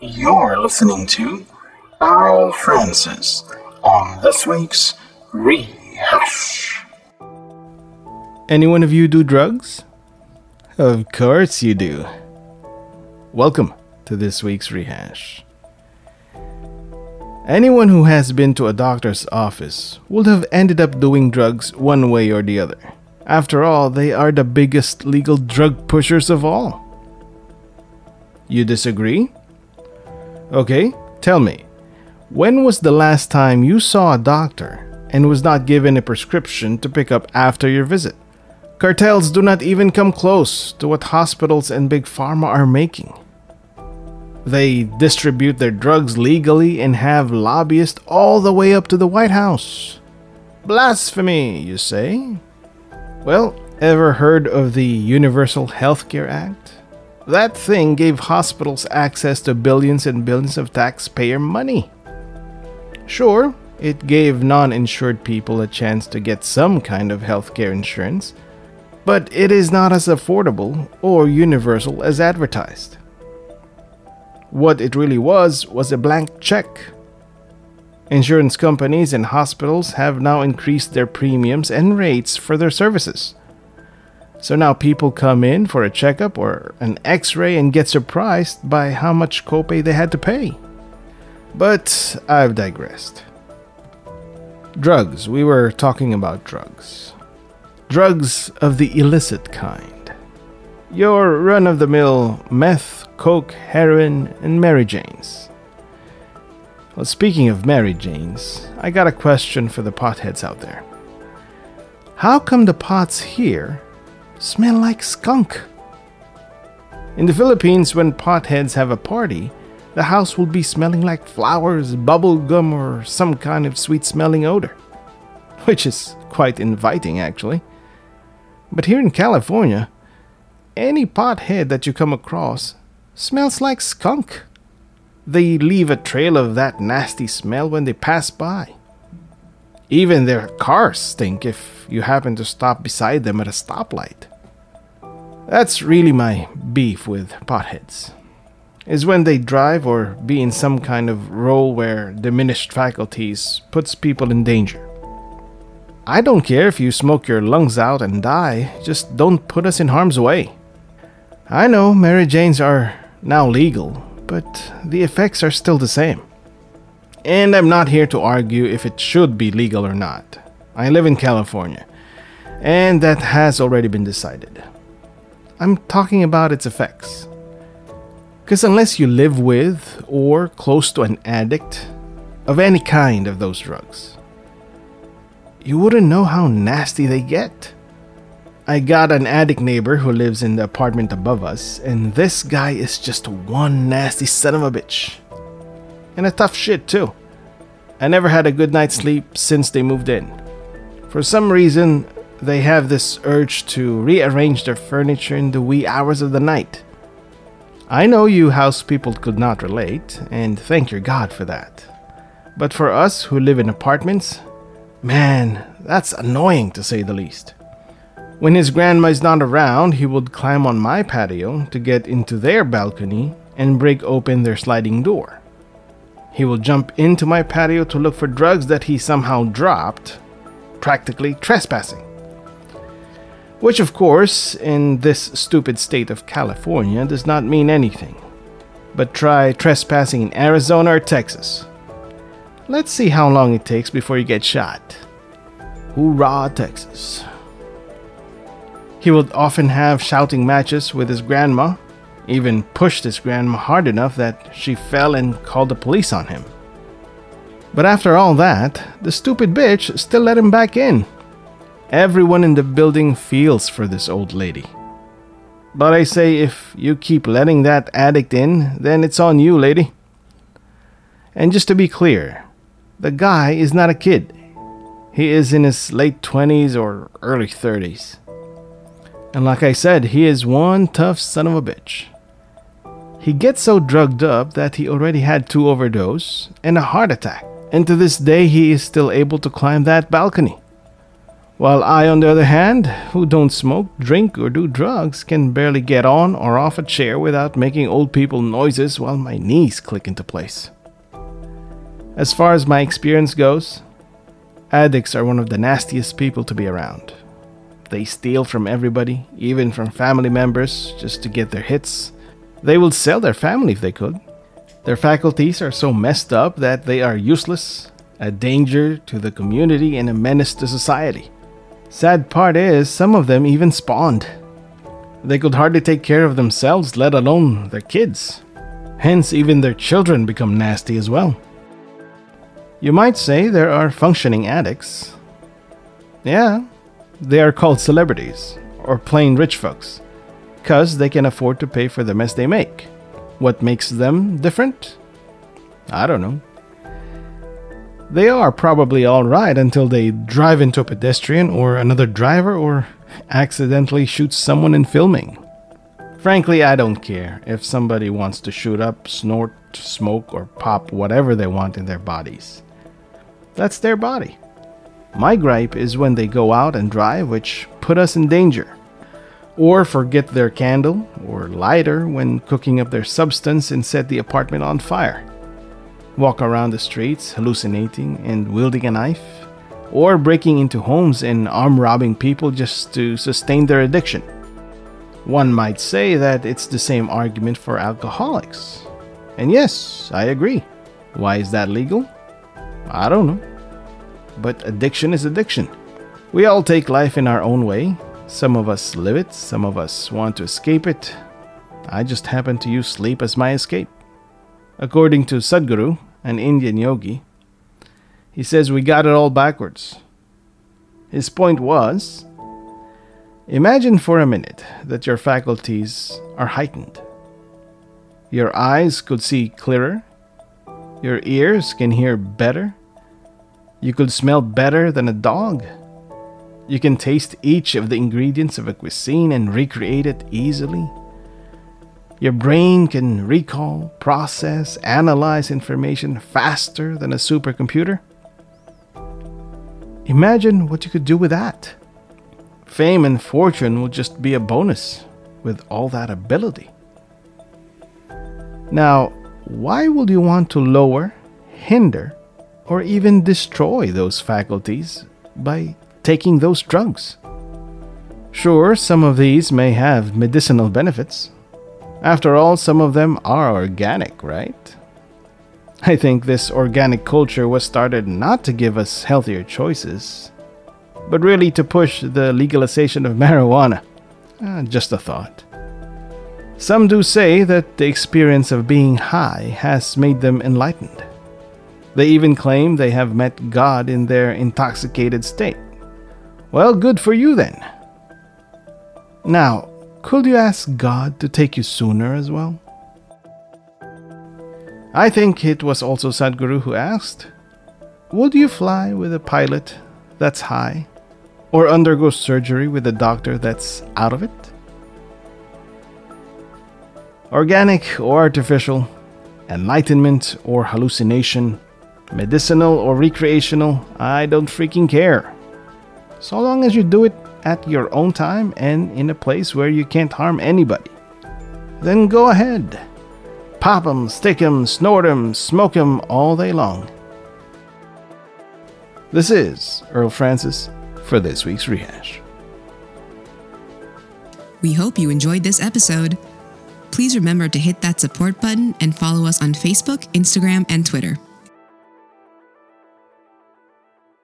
You're listening to Earl Francis on this week's Rehash. Any one of you do drugs? Of course you do. Welcome to this week's Rehash. Anyone who has been to a doctor's office would have ended up doing drugs one way or the other. After all, they are the biggest legal drug pushers of all. You disagree? Okay, tell me, when was the last time you saw a doctor and was not given a prescription to pick up after your visit? Cartels do not even come close to what hospitals and big pharma are making. They distribute their drugs legally and have lobbyists all the way up to the White House. Blasphemy, you say? Well, ever heard of the Universal Healthcare Act? That thing gave hospitals access to billions and billions of taxpayer money. Sure, it gave non insured people a chance to get some kind of healthcare insurance, but it is not as affordable or universal as advertised. What it really was was a blank check. Insurance companies and hospitals have now increased their premiums and rates for their services. So now people come in for a checkup or an x ray and get surprised by how much copay they had to pay. But I've digressed. Drugs. We were talking about drugs. Drugs of the illicit kind. Your run of the mill meth, coke, heroin, and Mary Janes. Well, speaking of Mary Janes, I got a question for the potheads out there. How come the pots here smell like skunk. In the Philippines, when potheads have a party, the house will be smelling like flowers, bubble gum, or some kind of sweet smelling odor. Which is quite inviting, actually. But here in California, any pothead that you come across smells like skunk. They leave a trail of that nasty smell when they pass by. Even their cars stink if you happen to stop beside them at a stoplight. That's really my beef with potheads. Is when they drive or be in some kind of role where diminished faculties puts people in danger. I don't care if you smoke your lungs out and die, just don't put us in harm's way. I know Mary Janes are now legal, but the effects are still the same. And I'm not here to argue if it should be legal or not. I live in California, and that has already been decided. I'm talking about its effects. Because unless you live with or close to an addict of any kind of those drugs, you wouldn't know how nasty they get. I got an addict neighbor who lives in the apartment above us, and this guy is just one nasty son of a bitch and a tough shit too. I never had a good night's sleep since they moved in. For some reason, they have this urge to rearrange their furniture in the wee hours of the night. I know you house people could not relate, and thank your God for that. But for us who live in apartments, man, that's annoying to say the least. When his grandma is not around, he would climb on my patio to get into their balcony and break open their sliding door. He will jump into my patio to look for drugs that he somehow dropped, practically trespassing. Which, of course, in this stupid state of California, does not mean anything. But try trespassing in Arizona or Texas. Let's see how long it takes before you get shot. Hoorah, Texas. He would often have shouting matches with his grandma even pushed his grandma hard enough that she fell and called the police on him. But after all that, the stupid bitch still let him back in. Everyone in the building feels for this old lady. But I say if you keep letting that addict in, then it's on you, lady. And just to be clear, the guy is not a kid. He is in his late 20s or early 30s. And like I said, he is one tough son of a bitch. He gets so drugged up that he already had two overdose and a heart attack, and to this day he is still able to climb that balcony. While I, on the other hand, who don't smoke, drink, or do drugs, can barely get on or off a chair without making old people noises while my knees click into place. As far as my experience goes, addicts are one of the nastiest people to be around. They steal from everybody, even from family members, just to get their hits. They would sell their family if they could. Their faculties are so messed up that they are useless, a danger to the community, and a menace to society. Sad part is, some of them even spawned. They could hardly take care of themselves, let alone their kids. Hence, even their children become nasty as well. You might say there are functioning addicts. Yeah, they are called celebrities, or plain rich folks, because they can afford to pay for the mess they make. What makes them different? I don't know. They are probably alright until they drive into a pedestrian or another driver or accidentally shoot someone in filming. Frankly, I don't care if somebody wants to shoot up, snort, smoke, or pop whatever they want in their bodies. That's their body. My gripe is when they go out and drive, which put us in danger. Or forget their candle or lighter when cooking up their substance and set the apartment on fire walk around the streets hallucinating and wielding a knife, or breaking into homes and arm robbing people just to sustain their addiction. One might say that it's the same argument for alcoholics. And yes, I agree. Why is that legal? I don't know. But addiction is addiction. We all take life in our own way. Some of us live it, some of us want to escape it. I just happen to use sleep as my escape. According to Sadhguru, an Indian yogi, he says we got it all backwards. His point was imagine for a minute that your faculties are heightened. Your eyes could see clearer, your ears can hear better, you could smell better than a dog. You can taste each of the ingredients of a cuisine and recreate it easily. Your brain can recall, process, analyze information faster than a supercomputer. Imagine what you could do with that. Fame and fortune will just be a bonus with all that ability. Now, why would you want to lower, hinder, or even destroy those faculties by taking those drugs? Sure, some of these may have medicinal benefits, after all, some of them are organic, right? I think this organic culture was started not to give us healthier choices, but really to push the legalization of marijuana. Uh, just a thought. Some do say that the experience of being high has made them enlightened. They even claim they have met God in their intoxicated state. Well, good for you then. Now, could you ask God to take you sooner as well? I think it was also Sadhguru who asked, Would you fly with a pilot that's high, or undergo surgery with a doctor that's out of it? Organic or artificial, enlightenment or hallucination, medicinal or recreational, I don't freaking care. So long as you do it at your own time and in a place where you can't harm anybody. Then go ahead. Pop 'em, stick 'em, snort 'em, smoke 'em all day long. This is Earl Francis for this week's rehash. We hope you enjoyed this episode. Please remember to hit that support button and follow us on Facebook, Instagram, and Twitter.